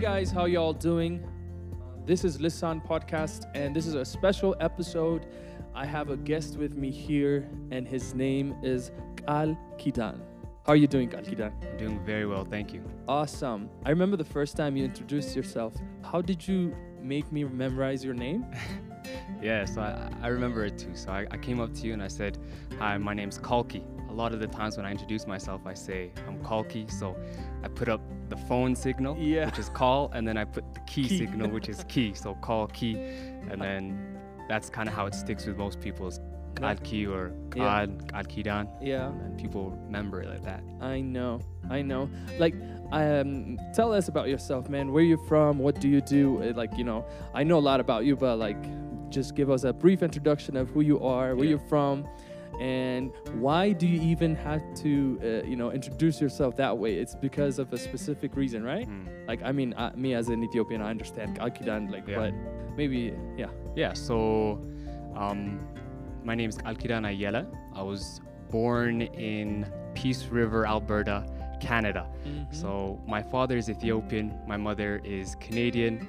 guys, how y'all doing? This is Lisan Podcast, and this is a special episode. I have a guest with me here, and his name is Kal Kidan. How are you doing, Kal Kidan? I'm doing very well, thank you. Awesome. I remember the first time you introduced yourself. How did you make me memorize your name? Yeah, so I, I remember it too. So I, I came up to you and I said, Hi, my name's Kalki. A lot of the times when I introduce myself, I say, I'm Kalki. So I put up the phone signal, Yeah. which is call, and then I put the key, Key. signal, which is key. So call key. And then that's kind of how it sticks with most people is Kalki or Yeah. Kad, Kalkidan. Yeah. And people remember it like that. I know, I know. Like, um, tell us about yourself, man. Where you from? What do you do? Uh, Like, you know, I know a lot about you, but like, just give us a brief introduction of who you are, where Yeah. you're from, and why do you even have to, uh, you know, introduce yourself that way? It's because of a specific reason, right? Hmm. Like, I mean, uh, me as an Ethiopian, I understand Kalkidan, like, Yeah. but maybe, yeah. Yeah, so um, my name is Alkidan Ayala. I was born in Peace River, Alberta, Canada. So my father is Ethiopian, my mother is Canadian,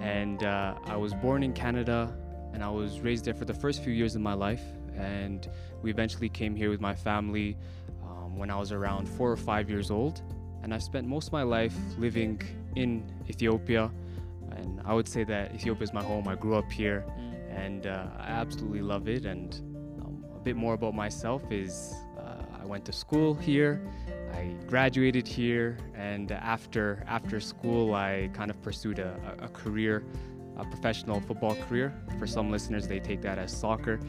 and uh, I was born in Canada and I was raised there for the first few years of my life. And we eventually came here with my family um, when I was around four or five years old. And I've spent most of my life living in Ethiopia. And I would say that Ethiopia is my home. I grew up here and uh, I absolutely love it. And um, a bit more about myself is uh, I went to school here, I graduated here, and after after school, I kind of pursued a, a a career, a professional football career. For some listeners, they take that as soccer.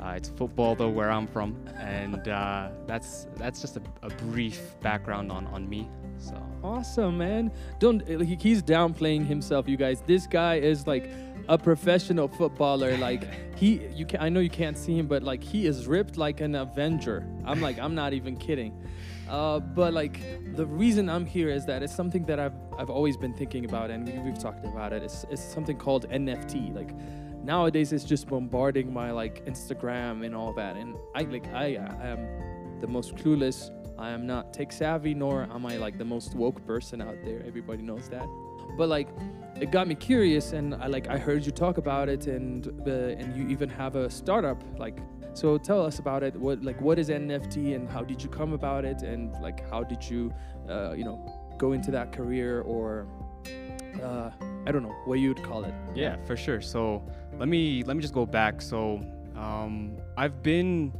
Uh, it's football though, where I'm from, and uh, that's that's just a, a brief background on on me. So. Awesome, man. Don't he- he's downplaying himself, you guys. This guy is like a professional footballer. Like he you can I know you can't see him, but like he is ripped like an Avenger. I'm like, I'm not even kidding. Uh, but like the reason I'm here is that it's something that I've I've always been thinking about and we, we've talked about it. It's it's something called NFT. Like nowadays it's just bombarding my like Instagram and all that. And I like I, I am the most clueless. I am not tech savvy, nor am I like the most woke person out there. Everybody knows that. But like, it got me curious, and I like I heard you talk about it, and uh, and you even have a startup. Like, so tell us about it. What like what is NFT, and how did you come about it, and like how did you, uh, you know, go into that career, or uh, I don't know what you'd call it. Yeah, for sure. So let me let me just go back. So um, I've been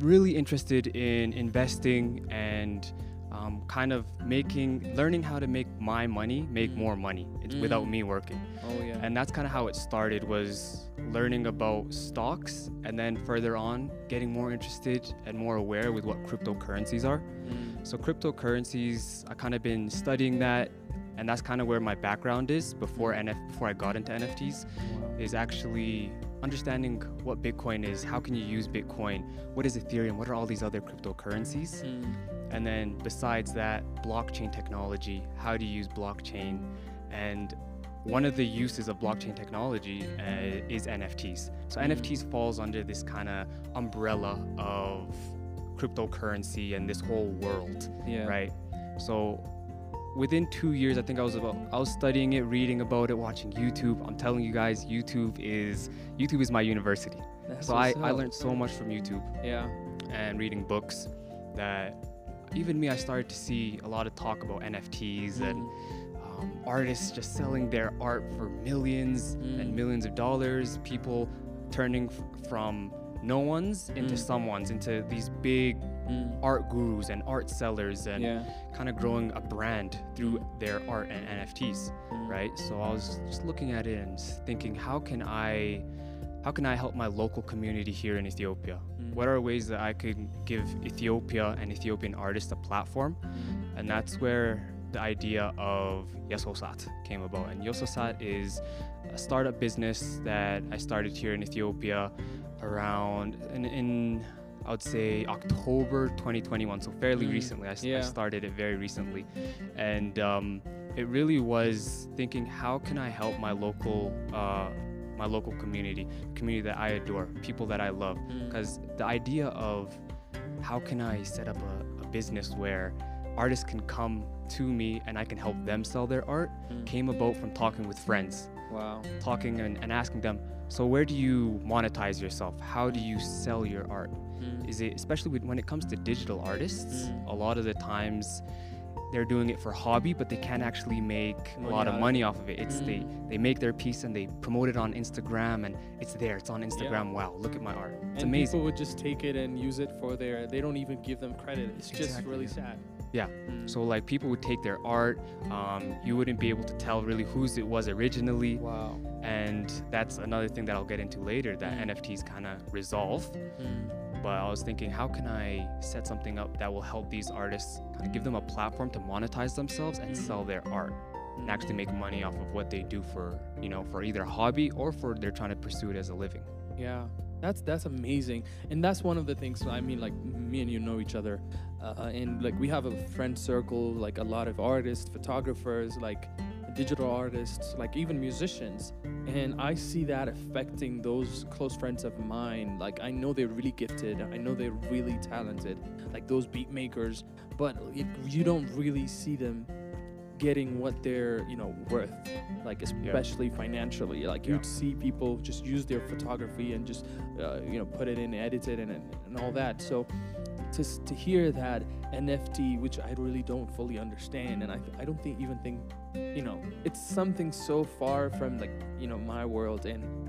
really interested in investing and um, kind of making learning how to make my money make Mm. more money it's without Mm. me working Oh yeah. and that's kind of how it started was learning about stocks and then further on getting more interested and more aware with what cryptocurrencies are Mm. so cryptocurrencies, I kind of been studying that, and that's kind of where my background is before NF before I got into NFTs is actually understanding what Bitcoin is, how can you use Bitcoin, what is Ethereum, what are all these other cryptocurrencies, Mm. and then besides that, blockchain technology, how do you use blockchain, and one of the uses of blockchain technology uh, is NFTs. So Mm. NFTs falls under this kind of umbrella of cryptocurrency and this whole world Yeah. right? So within two years, I think I was about I was studying it, reading about it, watching YouTube. I'm telling you guys, YouTube is YouTube is my university. That's so I, I learned so much from YouTube Yeah. and reading books that even me, I started to see a lot of talk about NFTs and Mm. um, artists just selling their art for millions Mm. and millions of dollars. People turning f- from no ones into Mm. someone's, into these big Mm. art gurus and art sellers and Yeah. kind of growing a brand through their art and NFTs, Mm. right? So I was just looking at it and thinking, how can I, how can I help my local community here in Ethiopia? Mm. What are ways that I could give Ethiopia and Ethiopian artists a platform? Mm. And that's where the idea of Yesosat came about. And Yesosat is a startup business that I started here in Ethiopia around in, in I would say October 2021, so fairly Mm, recently. I, yeah. started it very recently, and um, it really was thinking, how can I help my local, uh, my local community, community that I adore, people that I love, Mm. because the idea of how can I set up a, a business where artists can come to me and I can help them sell their art Mm. came about from talking with friends, Wow. talking and, and asking them, so where do you monetize yourself? How do you sell your art? Mm. Is it especially when it comes to digital artists? Mm. A lot of the times they're doing it for hobby, but they can't actually make a lot of money off of it. It's Mm. they they make their piece and they promote it on Instagram and it's there. It's on Instagram. Wow, look at my art. It's and amazing. people would just take it and use it for their. They don't even give them credit. It's just really yeah. sad. Yeah. Mm. So like people would take their art, um, you wouldn't be able to tell really whose it was originally, wow. and that's another thing that I'll get into later that Mm. NFTs kind of resolve. But I was thinking, how can I set something up that will help these artists kind of give them a platform to monetize themselves and sell their art and actually make money off of what they do for you know for either a hobby or for they're trying to pursue it as a living. Yeah, that's that's amazing, and that's one of the things. I mean, like me and you know each other, uh, and like we have a friend circle, like a lot of artists, photographers, like digital artists, like even musicians, and I see that affecting those close friends of mine. Like I know they're really gifted, I know they're really talented, like those beat makers, but it, you don't really see them getting what they're you know worth like especially financially. Like Yeah. you'd see people just use their photography and just uh, you know put it in edit it and, and, and all that. So to, to hear that nft which i really don't fully understand and i, I don't think even think you know it's something so far from like you know my world and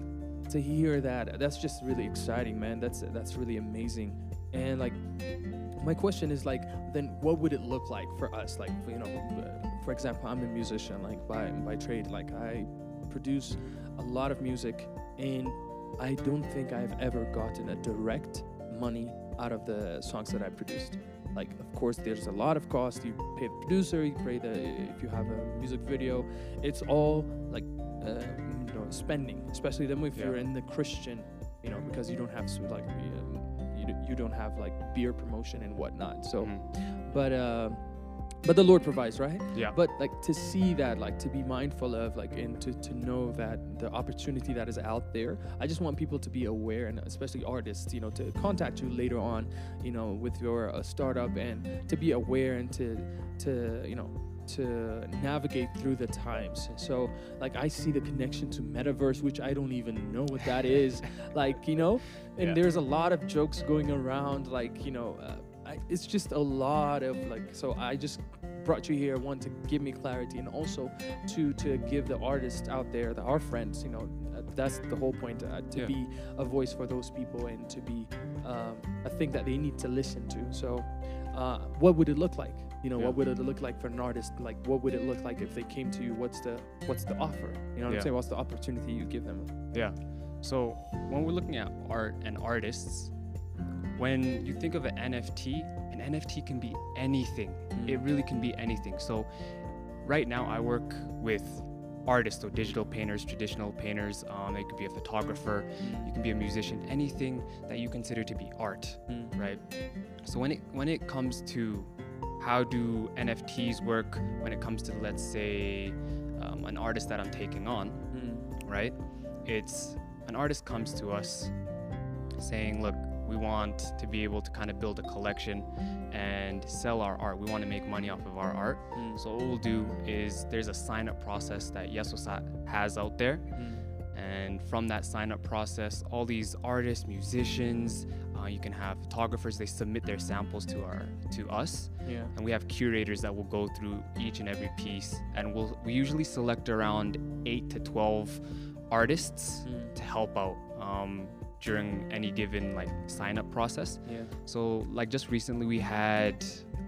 to hear that that's just really exciting man. That's that's really amazing. And like my question is like then what would it look like for us? Like you know uh, for example i'm a musician like by by trade like i produce a lot of music and i don't think i've ever gotten a direct money out of the songs that i produced like of course there's a lot of cost you pay the producer you pay the if you have a music video it's all like uh, you know spending especially then if Yeah. you're in the christian you know because you don't have like um, you, you don't have like beer promotion and whatnot so Mhm. but uh but the lord provides right Yeah. but like to see that like to be mindful of like and to, to know that the opportunity that is out there i just want people to be aware and especially artists you know to contact you later on you know with your uh, startup and to be aware and to to you know to navigate through the times so like i see the connection to metaverse which i don't even know what that is like you know and Yeah. there's a lot of jokes going around like you know uh, I, it's just a lot of like so i just brought you here one to give me clarity and also to to give the artists out there the, our friends you know uh, that's the whole point uh, to Yeah. be a voice for those people and to be um, a thing that they need to listen to so uh, what would it look like you know Yeah. what would it look like for an artist like what would it look like if they came to you what's the what's the offer you know what Yeah. i'm saying what's the opportunity you give them Yeah. So when we're looking at art and artists, when you think of an NFT, an NFT can be anything. It Mm. really can be anything. So right now I work with artists, so digital painters, traditional painters. Um, it could be a photographer. You can be a musician. Anything that you consider to be art, Mm. right? So when it when it comes to how do NFTs work when it comes to let's say um, an artist that I'm taking on, Mm. right? It's an artist comes to us saying, look, we want to be able to kind of build a collection and sell our art. We want to make money off of our art. Mm. So what we'll do is there's a sign up process that Yesosat has out there. Mm. And from that sign up process, all these artists, musicians, uh, you can have photographers, they submit their samples to our to us yeah and we have curators that will go through each and every piece and we'll we usually select around 8 to 12 artists Mm. to help out um, during any given like sign up process yeah so like just recently we had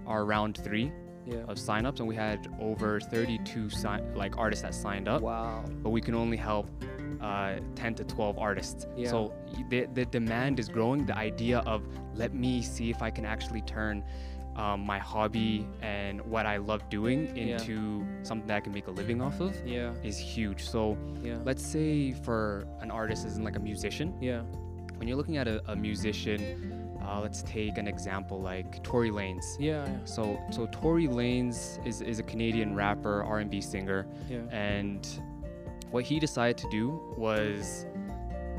our round three yeah of signups and we had over 32 si- like artists that signed up wow but we can only help uh, 10 to 12 artists. Yeah. So the, the demand is growing. The idea of let me see if I can actually turn um, my hobby and what I love doing Yeah. into something that I can make a living off of yeah. is huge. So yeah. let's say for an artist, isn't like a musician, yeah. When you're looking at a, a musician, uh, let's take an example like Tory Lanez. yeah So, so Tory Lanez is, is a Canadian rapper, R&B singer, yeah. And what he decided to do was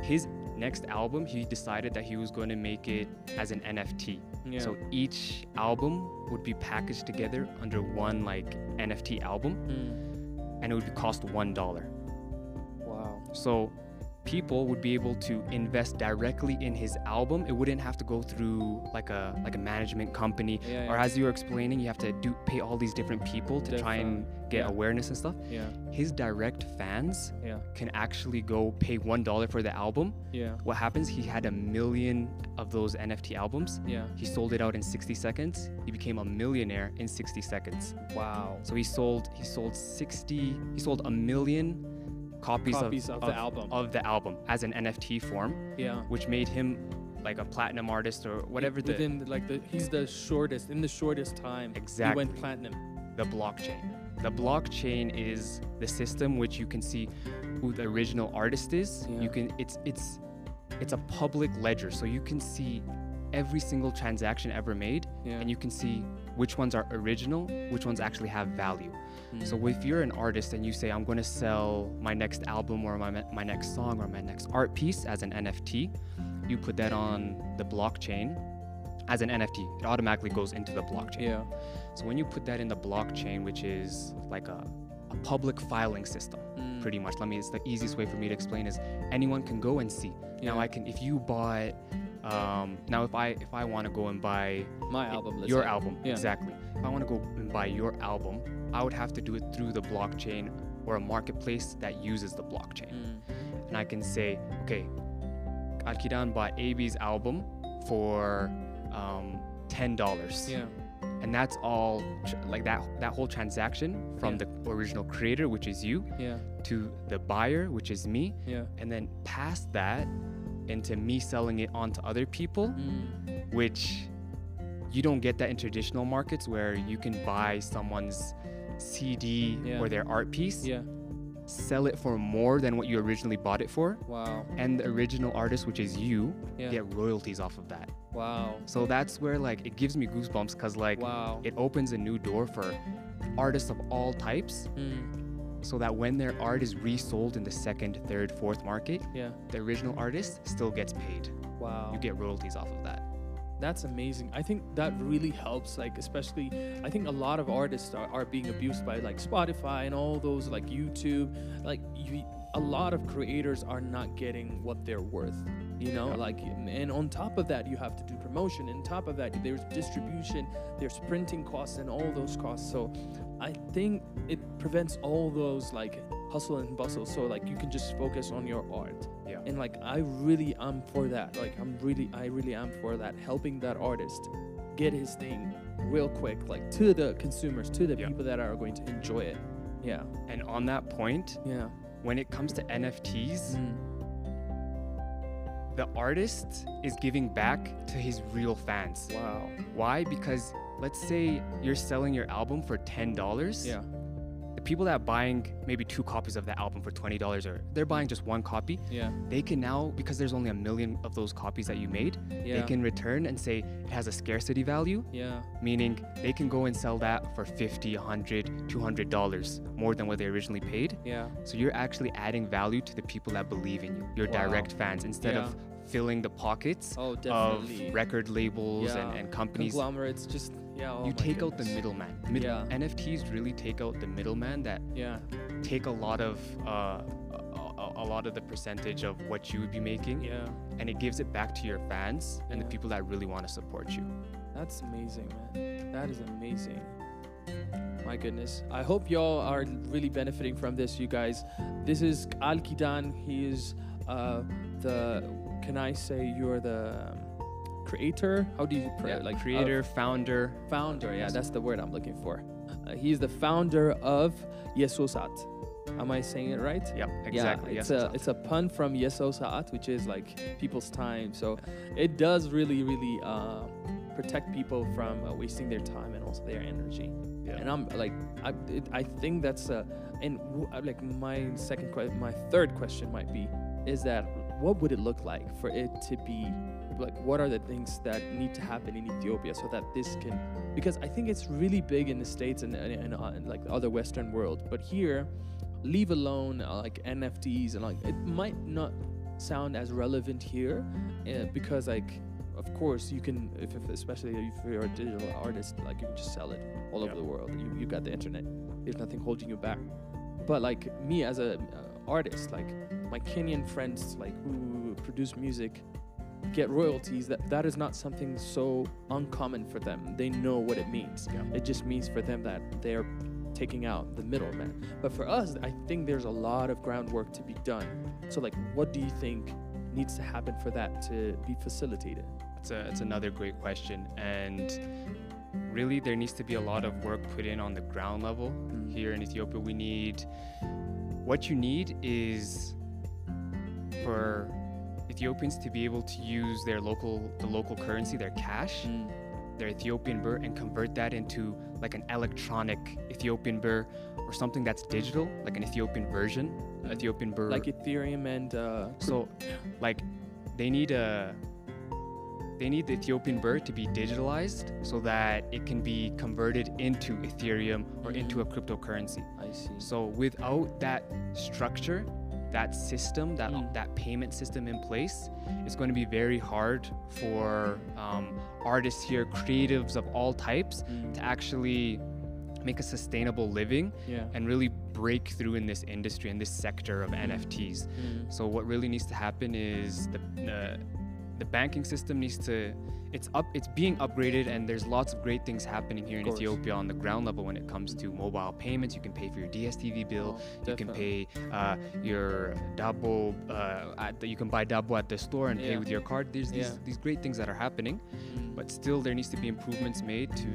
his next album, he decided that he was going to make it as an NFT. Yeah. So each album would be packaged together under one like NFT album, Mm. and it would cost one dollar. Wow. So people would be able to invest directly in his album. It wouldn't have to go through like a like a management company, Yeah, or as you were explaining, you have to do pay all these different people to try and get yeah. awareness and stuff. Yeah. His direct fans Yeah. can actually go pay one dollar for the album. Yeah. What happens? He had a million of those NFT albums. Yeah. He sold it out in 60 seconds. He became a millionaire in 60 seconds. Wow. So he sold he sold 60 he sold a million copies, Copies of the album. of the album as an NFT form, Yeah. which made him like a platinum artist or whatever the Within like the he's the shortest in the shortest time. He Exactly. went platinum. the blockchain. The blockchain is the system which you can see who the original artist is. Yeah. You can it's it's it's a public ledger, so you can see every single transaction ever made, Yeah. and you can see which ones are original, which ones actually have value. So if you're an artist and you say I'm going to sell my next album or my my next song or my next art piece as an NFT, you put that on the blockchain as an NFT. It automatically goes into the blockchain. Yeah. So when you put that in the blockchain, which is like a, a public filing system, Mm. pretty much. Let me. It's the easiest way for me to explain is anyone can go and see. Now I can. If you bought. Um, now if I if I want to go and buy My album. Your say. album Yeah. exactly if i want to go and buy your album i would have to do it through the blockchain or a marketplace that uses the blockchain Mm. and i can say okay alkidan bought ab's album for um, $10 Yeah. and that's all tr- like that that whole transaction from Yeah. the original creator which is you Yeah. to the buyer which is me Yeah. and then past that into me selling it on to other people Mm. which you don't get that in traditional markets where you can buy someone's CD Yeah. or their art piece, Yeah. sell it for more than what you originally bought it for, Wow. and the original artist, which is you, Yeah. get royalties off of that. Wow. So that's where like it gives me goosebumps because like Wow. it opens a new door for artists of all types Mm. so that when their art is resold in the second, third, fourth market, Yeah. the original artist still gets paid. Wow. You get royalties off of that. That's amazing. I think that really helps. Like, especially, I think a lot of artists are, are being abused by like Spotify and all those like YouTube. Like, you, a lot of creators are not getting what they're worth. You know, like, and on top of that, you have to do promotion. And on top of that, there's distribution, there's printing costs, and all those costs. So, I think it prevents all those like hustle and bustle. So, like, you can just focus on your art Yeah. and like i really am for that like i'm really i really am for that helping that artist get his thing real quick like to the consumers to the Yeah. people that are going to enjoy it yeah And on that point, yeah when it comes to NFTs, Mm. the artist is giving back to his real fans. wow Why? Because let's say you're selling your album for $10. yeah people that are buying maybe two copies of that album for $20 or they're buying just one copy, yeah they can now, because there's only a million of those copies that you made, yeah they can return and say it has a scarcity value, yeah meaning they can go and sell that for 50 100 $200 more than what they originally paid. yeah So you're actually adding value to the people that believe in you, your Wow. direct fans, instead of filling the pockets oh of record labels and, and companies. conglomerates just yeah oh you take out the middleman. Mid- Yeah. NFTs really take out the middleman that yeah take a lot of uh, a, a lot of the percentage of what you would be making, yeah and it gives it back to your fans and the people that really want to support you. That's amazing, man. That is amazing. My goodness. I hope y'all are really benefiting from this, you guys. This is Al Kidan. He is uh, the, can I say you're the um, creator? How do you, pr- Yeah, like, creator, of- founder. founder. Yeah, that's the word I'm looking for. Uh, he's the founder of Yesosat. Am I saying it right? Yep, exactly. Yeah, it's yes, a it's a pun from Yeso Sa'at, which is like people's time. So it does really, really uh, protect people from uh, wasting their time and also their energy. Yeah. And I'm like, I, it, I think that's uh, and w- uh, like my second question, my third question might be, is that what would it look like for it to be like what are the things that need to happen in Ethiopia so that this can because I think it's really big in the states and, and, and, uh, and like the other Western world, but here, leave alone uh, like NFTs and like it might not sound as relevant here uh, because like of course you can if, if especially if you're a digital artist like you can just sell it all Yeah. over the world. You, you got the internet. There's nothing holding you back. But like me as a uh, artist like my kenyan friends like who produce music get royalties that that is not something so uncommon for them they know what it means Yeah. it just means for them that they're taking out the middleman but for us i think there's a lot of groundwork to be done so like what do you think needs to happen for that to be facilitated It's a, it's another great question, and really there needs to be a lot of work put in on the ground level Mm. here in Ethiopia. We need what you need is for Ethiopians to be able to use their local the local currency, their cash, their Ethiopian birr, and convert that into like an electronic Ethiopian birr or something that's digital, like an Ethiopian version, Ethiopian birr. like ethereum and uh So, like, they need a they need the Ethiopian birr to be digitalized so that it can be converted into Ethereum or into a cryptocurrency. i see So without that structure, that system, that Mm. that payment system in place, it's going to be very hard for um, artists here, creatives of all types, Mm. to actually make a sustainable living yeah and really break through in this industry in this sector of NFTs. Mm. So what really needs to happen is the the, the banking system needs to it's up it's being upgraded and there's lots of great things happening here in. Ethiopia on the ground level when it comes to mobile payments. You can pay for your DSTV bill. Oh, You can pay uh, your dabo. Uh, at the, you can buy dabo at the store and pay with your card. There's these, Yeah. these great things that are happening, Mm. but still there needs to be improvements made to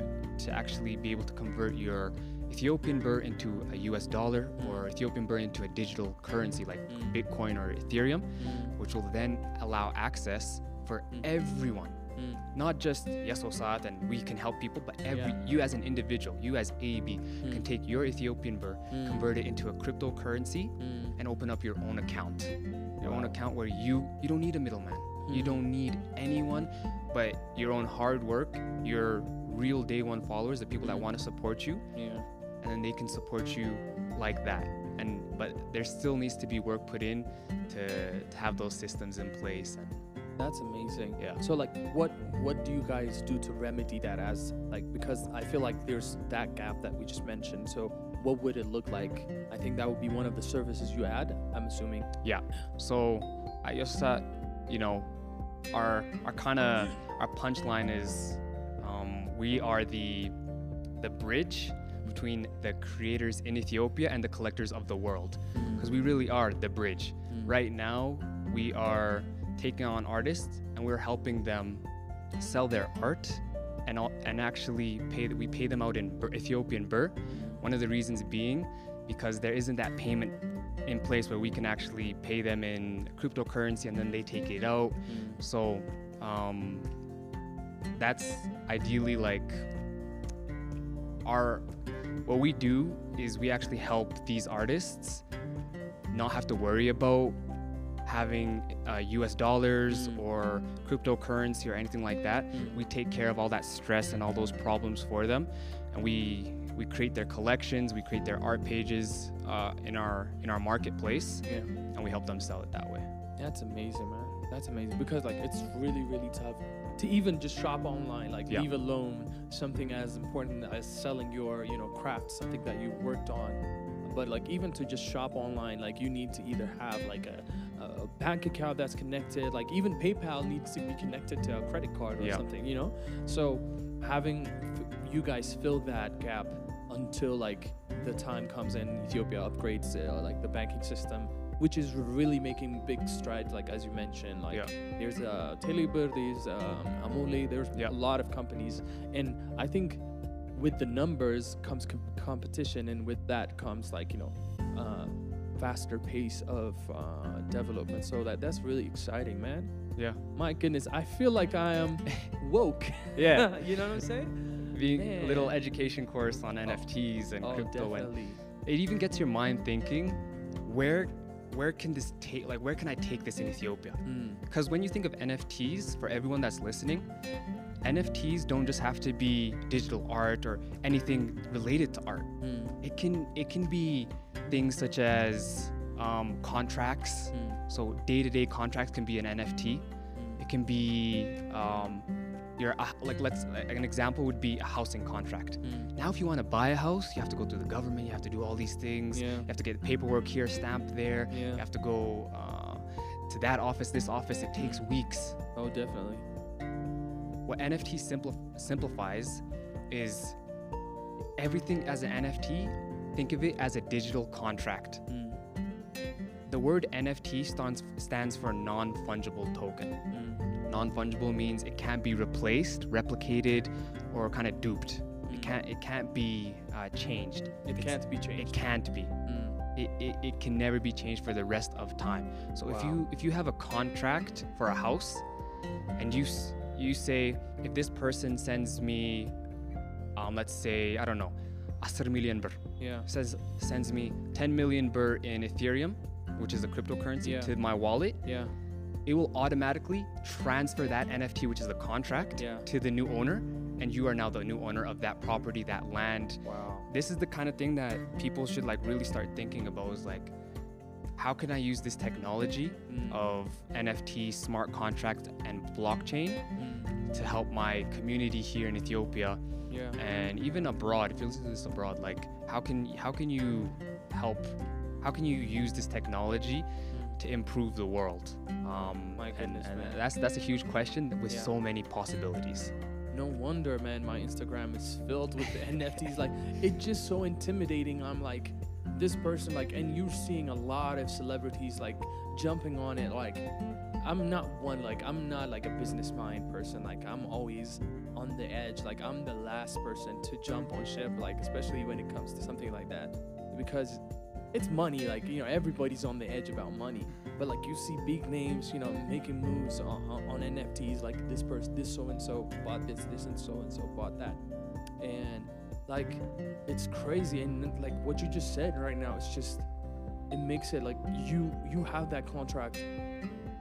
to actually be able to convert your Ethiopian birr into a US dollar or Ethiopian birr into a digital currency like Mm. Bitcoin or Ethereum, Mm. which will then allow access for Mm. everyone. Mm. Not just Yesosat and we can help people, but every Yeah. you as an individual, you as AB, can Mm. take your Ethiopian birr, Mm. convert it into a cryptocurrency, and open up your own account. Your own account where you you don't need a middleman. You Mm. don't need anyone but your own hard work, your real day one followers, the people that want to support you, yeah and then they can support you like that. And but there still needs to be work put in to, to have those systems in place. And That's amazing. Yeah. So like what what do you guys do to remedy that as like because I feel like there's that gap that we just mentioned. So what would it look like? I think that would be one of the services you add, I'm assuming. Yeah. So I just thought, you know, our our kind of our punchline is um, we are the the bridge between the creators in Ethiopia and the collectors of the world because we really are the bridge. Mm. Right now, we are taking on artists and we're helping them sell their art and and actually pay we pay them out in Ethiopian birr. One of the reasons being because there isn't that payment in place where we can actually pay them in cryptocurrency and then they take it out. Mm. So um, that's ideally like our what we do is we actually help these artists not have to worry about having uh, US dollars Mm. or cryptocurrency or anything like that. Mm. We take care of all that stress and all those problems for them, and we we create their collections, we create their art pages uh, in our in our marketplace, Yeah. and we help them sell it that way. That's amazing, man. That's amazing because like it's really really tough to even just shop online. Like Yeah. leave alone something as important as selling your you know craft, something that you worked on. But like even to just shop online, like you need to either have like a, a bank account that's connected. Like even PayPal needs to be connected to a credit card or Yeah. something. You know, so having f- you guys fill that gap until like the time comes and Ethiopia upgrades uh, like the banking system, which is really making big strides. Like as you mentioned, like Yeah. there's uh, Telebirr, there's um, Amole, there's Yeah. a lot of companies, and I think with the numbers comes com- competition, and with that comes like you know. Uh, faster pace of uh, development so that that's really exciting man Yeah. my goodness i feel like i am woke Yeah. you know what i'm saying the a little education course on NFTs and oh crypto and definitely it even gets your mind thinking where where can this take like where can I take this in Ethiopia? Mm. Because when you think of NFTs, for everyone that's listening, NFTs don't just have to be digital art or anything related to art. Mm. It can it can be things such as um, contracts. Mm. So day-to-day contracts can be an NFT. Mm. It can be um, your uh, like let's like an example would be a housing contract. Mm. Now, if you want to buy a house, you have to go through the government. You have to do all these things. Yeah. You have to get the paperwork here, stamped there. Yeah. You have to go uh, to that office, this office. It takes weeks. Oh, definitely. What NFT simpli- simplifies is everything as an NFT. Think of it as a digital contract. Mm. The word NFT stands stands for non-fungible token. Mm. Non-fungible means it can't be replaced, replicated, or kind of duped. Mm. It can't it can't be uh, changed. It It's- can't be changed. It can't be. Mm. It, it, it can never be changed for the rest of time. So if you if you have a contract for a house, and you you say if this person sends me, um, let's say I don't know, 10 million birr, Yeah. says sends me 10 million birr in Ethereum, which is a cryptocurrency, Yeah. to my wallet, Yeah. It will automatically transfer that NFT, which is the contract, Yeah. to the new owner, and you are now the new owner of that property, that land. Wow. This is the kind of thing that people should like really start thinking about. Is like, how can I use this technology Mm. of NFT, smart contract, and blockchain Mm. to help my community here in Ethiopia Yeah. and even abroad? If you listen to this abroad, like, how can how can you help? How can you use this technology. To improve the world? Um, My and- goodness, and man. that's that's a huge question with Yeah. so many possibilities. No wonder, man, my Instagram is filled with the NFTs. Like, it's just so intimidating. I'm like, this person, like, and you're seeing a lot of celebrities, like, jumping on it. Like, I'm not one, like, I'm not like a business mind person. Like, I'm always on the edge. Like, I'm the last person to jump on ship, like, especially when it comes to something like that. Because it's money. Like, you know, everybody's on the edge about money. But like you see big names, you know, making moves on, on, NFTs. Like this person, this so and so bought this, this and so and so bought that, and like it's crazy. And like what you just said right now, it's just it makes it like you you have that contract.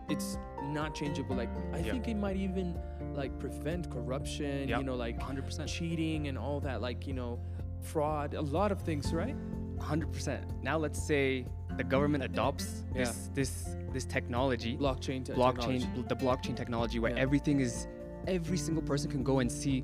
It's not changeable. Like I Yeah. think it might even like prevent corruption. Yeah. You know, like 100%. cheating and all that. Like you know, fraud. A lot of things, right? 100%. Now let's say the government adopts Yeah. this this this technology, Blockchain. te- blockchain, technology. the blockchain technology where Yeah. everything is every single person can go and see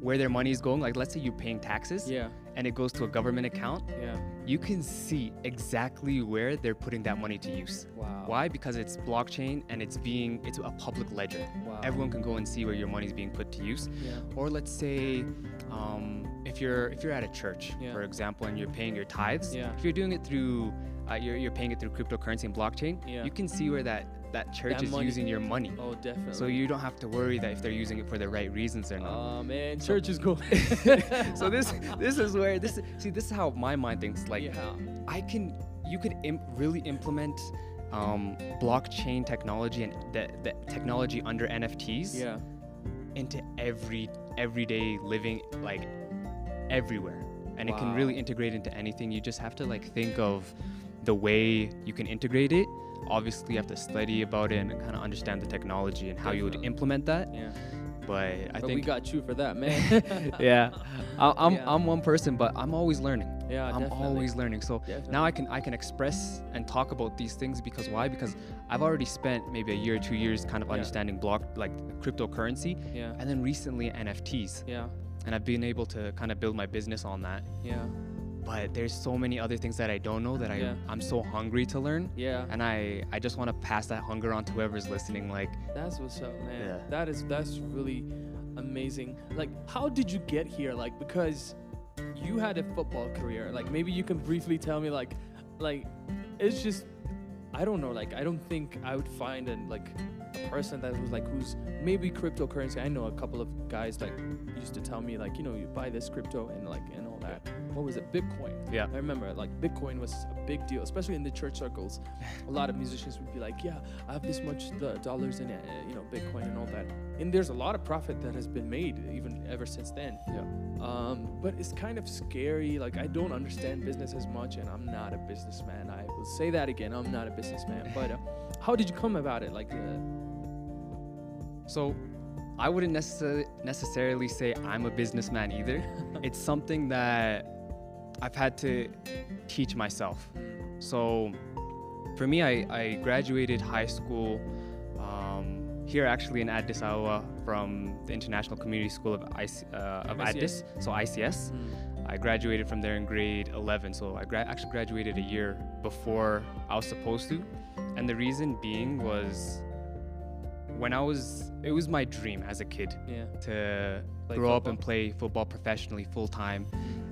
where their money is going. Like let's say you're paying taxes Yeah. and it goes to a government account, Yeah. you can see exactly where they're putting that money to use. Wow. Why? Because it's blockchain and it's being it's a public ledger. Wow. Everyone can go and see where your money is being put to use. Yeah. Or let's say, um, if you're if you're at a church, Yeah. for example, and you're paying your tithes, Yeah. if you're doing it through, uh, you're, you're paying it through cryptocurrency and blockchain, Yeah. you can see where that that church That is money- using your money. Oh, definitely. So you don't have to worry that if they're using it for the right reasons or not. Oh man, So- church is cool. so this this is where this see this is how my mind thinks. Like yeah, I can you could Im- really implement um, blockchain technology and the, the technology under NFTs yeah, into every everyday living like everywhere. And it can really integrate into anything. You just have to like think of the way you can integrate it. Obviously you have to study about it and kind of understand the technology and how you would implement that. Yeah. but i but we got you for that, man. yeah. I, i'm Yeah. i'm one person but i'm always learning yeah, i'm definitely. always learning so Definitely. now i can i can express and talk about these things because why because i've already spent maybe a year or two years kind of Yeah. understanding block like cryptocurrency Yeah, and then recently nfts yeah, and I've been able to kind of build my business on that. yeah, But there's so many other things that I don't know that I Yeah. I'm so hungry to learn, yeah. and I I just want to pass that hunger on to whoever's listening. Like, That's what's up, man. Yeah. That is that's really amazing. Like, how did you get here? Like, because you had a football career. Like, maybe you can briefly tell me. Like, like it's just I don't know. Like, I don't think I would find a like a person that was like who's maybe cryptocurrency. I know a couple of guys like used to tell me like you know you buy this crypto and like and all that. What was it? Bitcoin. yeah, I remember like Bitcoin was a big deal, especially in the church circles. A lot of musicians would be like, "Yeah, I have this much do- dollars in, uh, you know, Bitcoin and all that." And there's a lot of profit that has been made even ever since then. yeah. Um, but it's kind of scary. Like I don't understand business as much, and I'm not a businessman. I will say that again. I'm not a businessman. But uh, how did you come about it? Like, uh, So I wouldn't necessarily necessarily say I'm a businessman either. it's something that I've had to teach myself. So for me, I, I graduated high school um, here actually in Addis Ababa, from the International Community School of, IC, uh, of Addis, so ICS. I graduated from there in grade 11, so I gra- actually graduated a year before I was supposed to. And the reason being was when I was, it was my dream as a kid Yeah. to Play grow up and play football professionally full time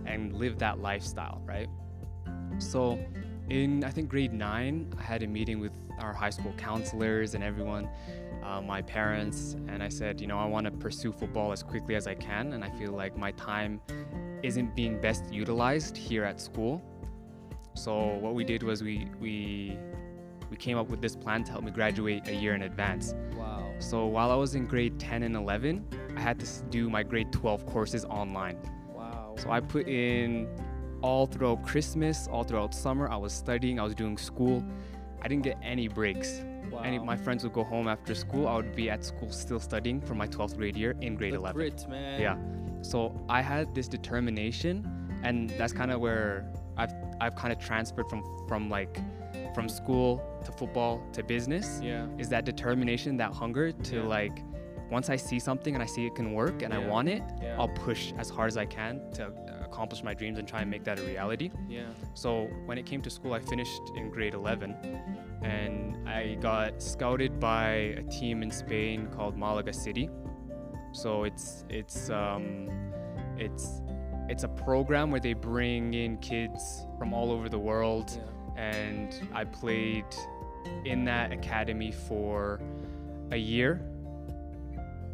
and live that lifestyle, right? So, in I think grade nine, I had a meeting with our high school counselors and everyone, uh, my parents, and I said, you know, I want to pursue football as quickly as I can, and I feel like my time isn't being best utilized here at school. So what we did was we we we came up with this plan to help me graduate a year in advance. Wow. So while I was in grade 10 and 11, I had to do my grade 12 courses online. So I put in all throughout Christmas, all throughout summer, I was studying, I was doing school. I didn't get any breaks. wow. Any my friends would go home after school, I would be at school still studying for my 12th grade year in grade the 11. grit, man. Yeah. So I had this determination, and that's kind of where I've I've kind of transferred from from like from school to football to business. Yeah. Is that determination, that hunger to Yeah. like, once I see something and I see it can work and I want it, Yeah. I'll push as hard as I can to accomplish my dreams and try and make that a reality. Yeah. So when it came to school, I finished in grade 11 and I got scouted by a team in Spain called Malaga City. So it's it's um, it's it's a program where they bring in kids from all over the world, Yeah. and I played in that academy for a year.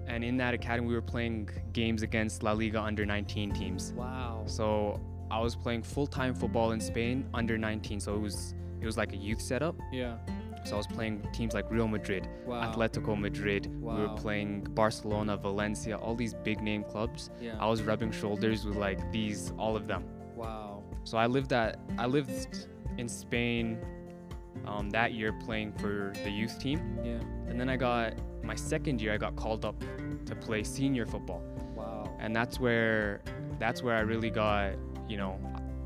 And in that academy, we were playing games against La Liga under 19 teams. Wow. So I was playing full-time football in Spain under 19. So it was it was like a youth setup. Yeah. So I was playing teams like Real Madrid, Wow. Atletico Madrid. Wow. We were playing Barcelona, Valencia, all these big name clubs. Yeah. I was rubbing shoulders with like these all of them. wow. So I lived that I lived in Spain um, that year playing for the youth team, Yeah. and then I got my second year I got called up to play senior football Wow. and that's where that's where I really got you know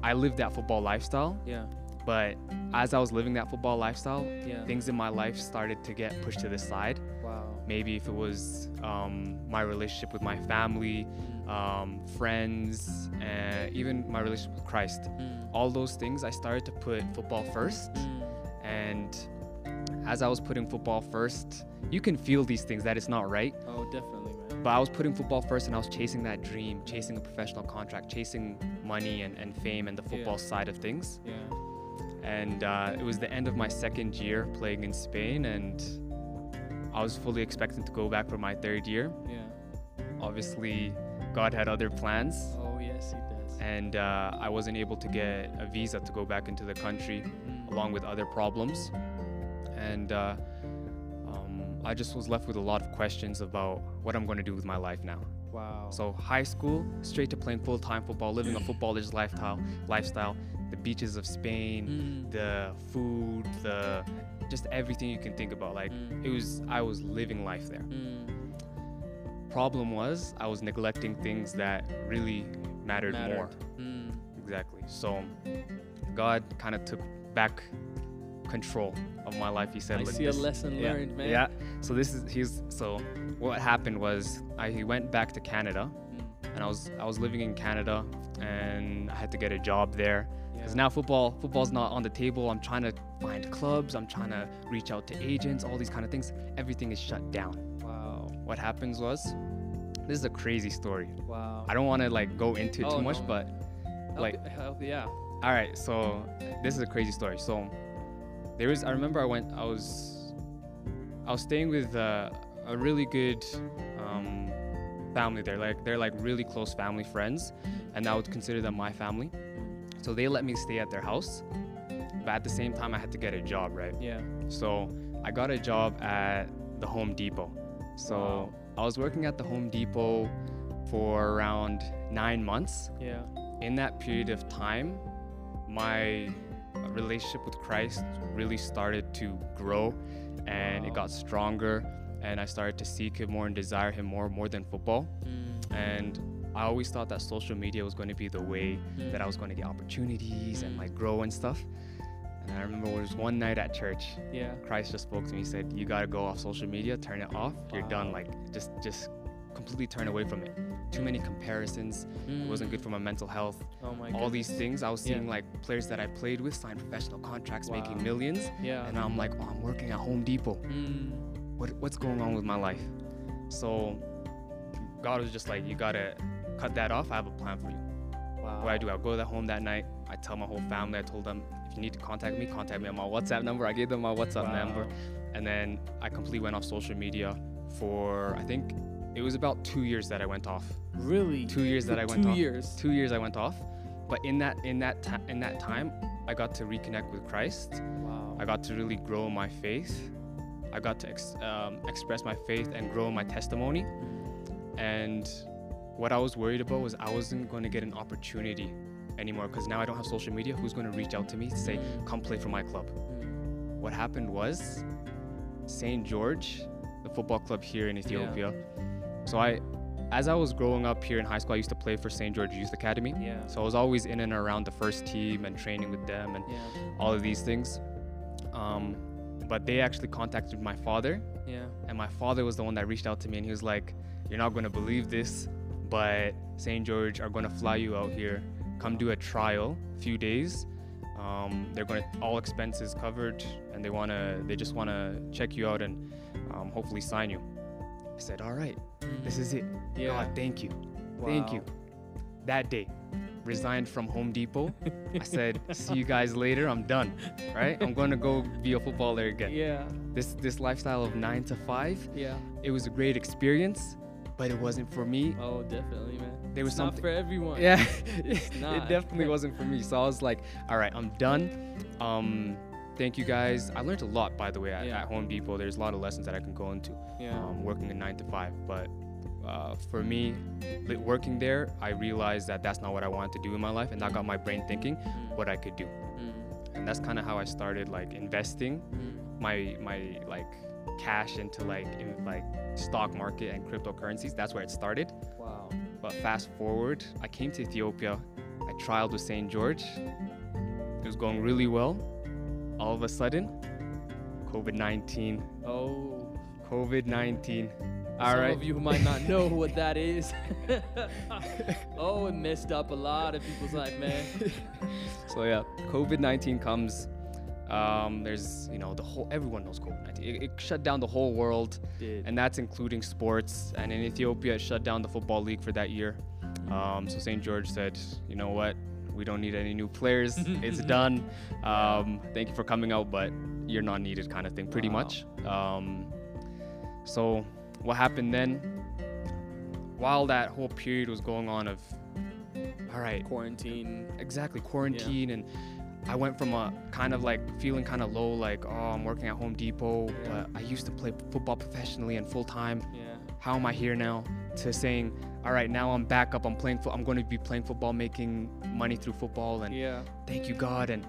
I lived that football lifestyle Yeah. but as I was living that football lifestyle Yeah. things in my life started to get pushed to the side Wow. maybe if it was um, my relationship with my family Mm. um, friends and even my relationship with Christ Mm. all those things I started to put football first Mm. and as I was putting football first you can feel these things that it's not right Oh, definitely, man. but I was putting football first and I was chasing that dream, chasing a professional contract, chasing money and, and fame and the football Yeah. side of things. Yeah. And uh, it was the end of my second year playing in Spain, and I was fully expecting to go back for my third year. Yeah. Obviously, God had other plans, Oh, yes, he does. and uh, I wasn't able to get a visa to go back into the country Mm. along with other problems. And uh, um, I just was left with a lot of questions about what I'm going to do with my life now. Wow. So high school, straight to playing full-time football, living a footballer's lifestyle. Lifestyle, the beaches of Spain, Mm. the food, the just everything you can think about. Like Mm. it was, I was living life there. Mm. Problem was, I was neglecting things that really mattered, more. Mattered. Mm. Exactly. So God kind of took back control of my life. He said, I "Look, see a lesson yeah, learned, man. Yeah. So this is he's so what happened was I he went back to Canada Mm. and I was I was living in Canada and I had to get a job there Yeah. because now football football's not on the table. I'm trying to find clubs. I'm trying to reach out to agents. All these kind of things. Everything is shut down. Wow. What happens was this is a crazy story. Wow. I don't want to like go into it Oh, too much, no. but like- yeah. all right. So this is a crazy story. So there was I remember I went I was I was staying with uh, a really good um, family there. Like they're like really close family friends, and I would consider them my family. So they let me stay at their house, but at the same time I had to get a job, right? Yeah. So I got a job at the Home Depot. So Wow. I was working at the Home Depot for around nine months. Yeah. In that period of time, my relationship with Christ really started to grow and it got stronger and I started to seek him more and desire him more more than football. Mm. And I always thought that social media was going to be the way Mm. that I was going to get opportunities and like grow and stuff. And I remember there was one night at church. Yeah. Christ just spoke to me. He said, "You gotta go off social media. Turn it off. You're done. Like just just completely turn away from it. Too many comparisons. It wasn't good for my mental health. Oh my All these things. I was Yeah. seeing like players that I played with sign professional contracts, Wow. making millions, Yeah. and I'm like, oh, I'm working at Home Depot. Mm. What what's going on with my life? So God was just like, you gotta cut that off. I have a plan for you. Wow. What I do, I go to that home that night. I tell my whole family. I told them, if you need to contact me, contact me on my WhatsApp number. I gave them my WhatsApp number, and then I completely went off social media for I think it was about two years that I went off. Really? Two years that I went two off. years. Two years I went off, but in that in that ti in that time, I got to reconnect with Christ. Wow. I got to really grow my faith. I got to ex- um, express my faith and grow my testimony. And what I was worried about was I wasn't going to get an opportunity anymore because now I don't have social media. Who's going to reach out to me to say, come play for my club? Mm. What happened was St. George, the football club here in Ethiopia. So I, as I was growing up here in high school, I used to play for St. George Youth Academy. Yeah. So I was always in and around the first team and training with them and Yeah. all of these things. Um, but they actually contacted my father, Yeah. and my father was the one that reached out to me, and he was like, "You're not gonna believe this, but St. George are gonna fly you out here. Come do a trial, few days. Um, they're gonna all expenses covered, and they wanna, they just wanna check you out and um, hopefully sign you." I said, "All right, this is it. Yeah. God, thank you, thank you." That day, resigned from Home Depot. I said, "See you guys later. I'm done. Right? I'm going to go be a footballer again." Yeah. This this lifestyle of 9 to 5, Yeah. it was a great experience, but it wasn't for me. Oh, definitely, man. There was it's not something- for everyone. Yeah. It definitely wasn't for me. So I was like, "All right, I'm done." Um Thank you guys. I learned a lot, by the way, at, Yeah. at Home Depot. There's a lot of lessons that I can go into Yeah. um, working a nine to five. But uh, for me, working there, I realized that that's not what I wanted to do in my life, and that got my brain thinking Mm. what I could do. Mm. And that's kind of how I started like investing Mm. my my like cash into like in like stock market and cryptocurrencies. That's where it started. Wow. But fast forward, I came to Ethiopia. I trialed with St. George. It was going really well. All of a sudden, COVID 19. Oh. COVID 19. All Some right. of you who might not know what that is. oh, it messed up a lot of people's life, man. So yeah, COVID nineteen comes. Um, there's you know the whole everyone knows COVID nineteen. It, it shut down the whole world, Did. and that's including sports. And in Ethiopia, it shut down the football league for that year. Um, so St. George said, you know what, we don't need any new players. it's done. Um, thank you for coming out, but you're not needed, kind of thing, pretty Wow. much. Um, so what happened then? While that whole period was going on of, all right, quarantine. exactly quarantine and I went from a kind of like feeling kind of low, like oh I'm working at Home Depot, Yeah. but I used to play football professionally and full time. Yeah. How am I here now? To saying, all right, now I'm back up. I'm playing. Fo- I'm going to be playing football, making money through football, and Yeah. thank you God. And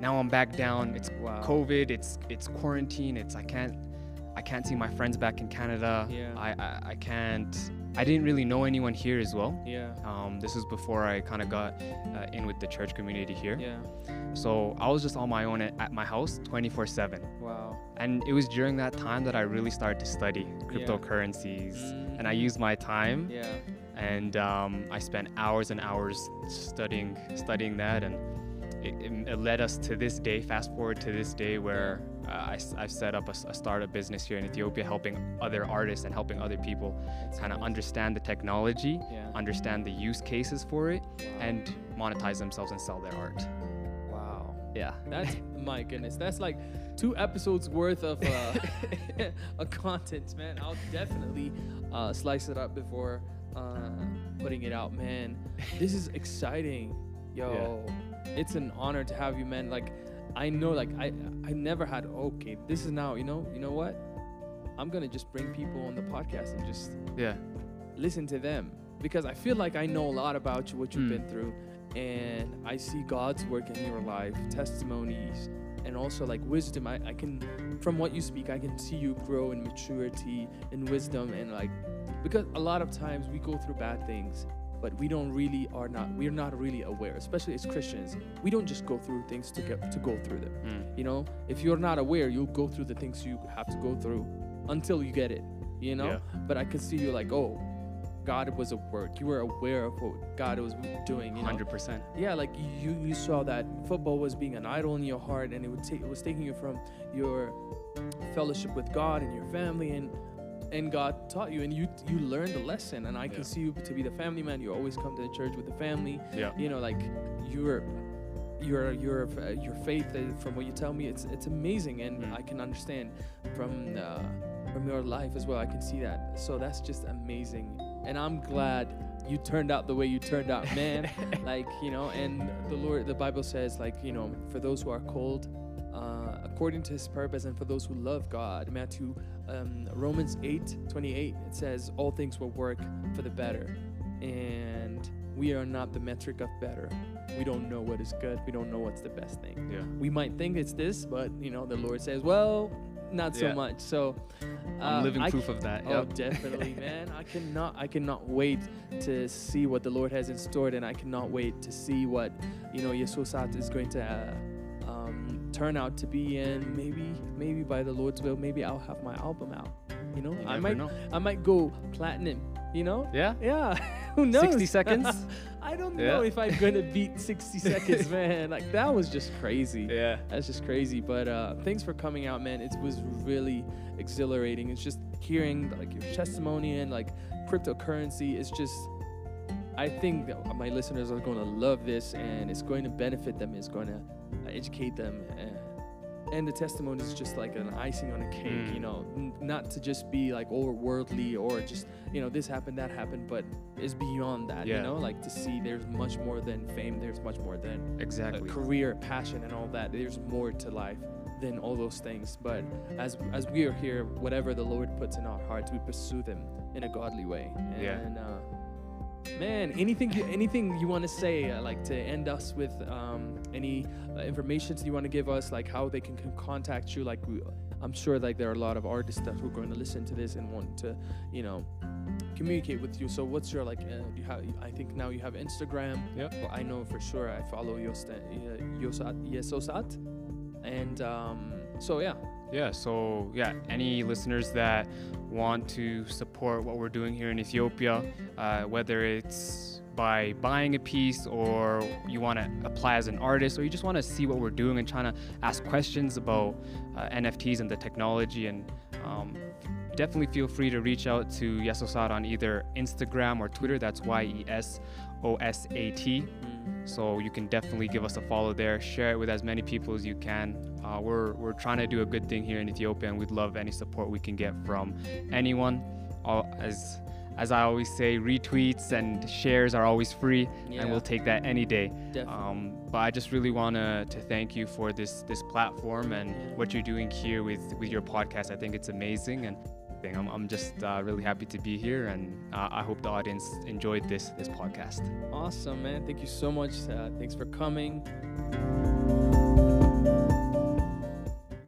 now I'm back down. It's Wow. COVID. It's it's quarantine. It's I can't I can't see my friends back in Canada. Yeah. I I, I can't. I didn't really know anyone here as well. Yeah. Um, this is before I kind of got uh, in with the church community here. Yeah. So I was just on my own at, at my house 24 7. Wow. And it was during that time that I really started to study cryptocurrencies. And I Mm. used my time Yeah. and um, I spent hours and hours studying studying that. And it, it, it led us to this day, fast forward to this day where uh, I, I've set up a startup business here in Ethiopia, helping other artists and helping other people kind of understand the technology, Yeah. understand the use cases for it, Wow. and monetize themselves and sell their art. wow. Yeah. That's my goodness. That's like two episodes worth of uh, of content, man. I'll definitely uh, slice it up before uh, putting it out, man. This is exciting, yo. It's an honor to have you, man. Like, I know, like I I never had. Okay, this is now. You know, you know what? I'm gonna just bring people on the podcast and just Yeah. listen to them because I feel like I know a lot about you, what you've Mm. been through, and I see God's work in your life, testimonies, and also like wisdom. I, I can, from what you speak, I can see you grow in maturity and wisdom, and like, because a lot of times we go through bad things, but we don't really are not we're not really aware especially as christians we don't just go through things to get to go through them Mm. you know if you're not aware you'll go through the things you have to go through until you get it you know Yeah. but i can see you like oh god was at work you were aware of what god was doing you know 100%. yeah like you you saw that football was being an idol in your heart and it would take it was taking you from your fellowship with god and your family and and god taught you and you you learned the lesson and i can Yeah. see you to be the family man you always come to the church with the family Yeah. you know like your your your your faith uh, from what you tell me it's it's amazing and Mm. i can understand from uh, from your life as well i can see that so that's just amazing and i'm glad you turned out the way you turned out man like you know and the lord the bible says like you know for those who are called uh, according to his purpose and for those who love god matthew um, romans 8 28 it says all things will work for the better and we are not the metric of better we don't know what is good we don't know what's the best thing Yeah. we might think it's this but you know the lord says well not so Yeah. much so I'm uh, living I proof of that. Oh, definitely, man. I cannot I cannot wait to see what the Lord has in store and I cannot wait to see what, you know, Yesosat is going to uh, turn out to be and maybe maybe by the Lord's will, maybe I'll have my album out. You know? You I might know. I might go platinum, you know? Yeah. Yeah. Who knows? 60 seconds? I don't Yeah. know if I'm gonna beat 60 seconds, man. Like that was just crazy. Yeah. That's just crazy. But uh, thanks for coming out, man. It was really exhilarating. It's just hearing like your testimony and like cryptocurrency. It's just, I think that my listeners are going to love this and it's going to benefit them. It's going to educate them. And, and the testimony is just like an icing on a cake, Mm. you know, n- not to just be like over worldly or just, you know, this happened, that happened, but it's beyond that, you know, like to see there's much more than fame, there's much more than Exactly. career, passion, and all that. There's more to life than all those things. But as as we are here, whatever the Lord puts in our hearts, we pursue them in a godly way. Yeah. And uh, man, anything you, anything you want to say, uh, like to end us with um, any uh, information you want to give us, like how they can, can contact you. Like we, I'm sure like there are a lot of artists that who are going to listen to this and want to, you know. Communicate with you. So, what's your like? Uh, you have. I think now you have Instagram. Yep. Well, I know for sure. I follow Yosta, uh, Yosat, Yesosat, and um, so yeah. Yeah, so yeah, any listeners that want to support what we're doing here in Ethiopia, uh, whether it's by buying a piece or you want to apply as an artist or you just want to see what we're doing and trying to ask questions about uh, NFTs and the technology and um, definitely feel free to reach out to Yesosat on either Instagram or Twitter. That's Y E S O S A T. So you can definitely give us a follow there. Share it with as many people as you can. Uh, we're we're trying to do a good thing here in Ethiopia, and we'd love any support we can get from anyone. As as I always say, retweets and shares are always free, Yeah. and we'll take that any day. Um, but I just really want to to thank you for this this platform and what you're doing here with with your podcast. I think it's amazing, and I'm, I'm just uh, really happy to be here, and uh, I hope the audience enjoyed this this podcast. Awesome, man. Thank you so much. Uh, thanks for coming.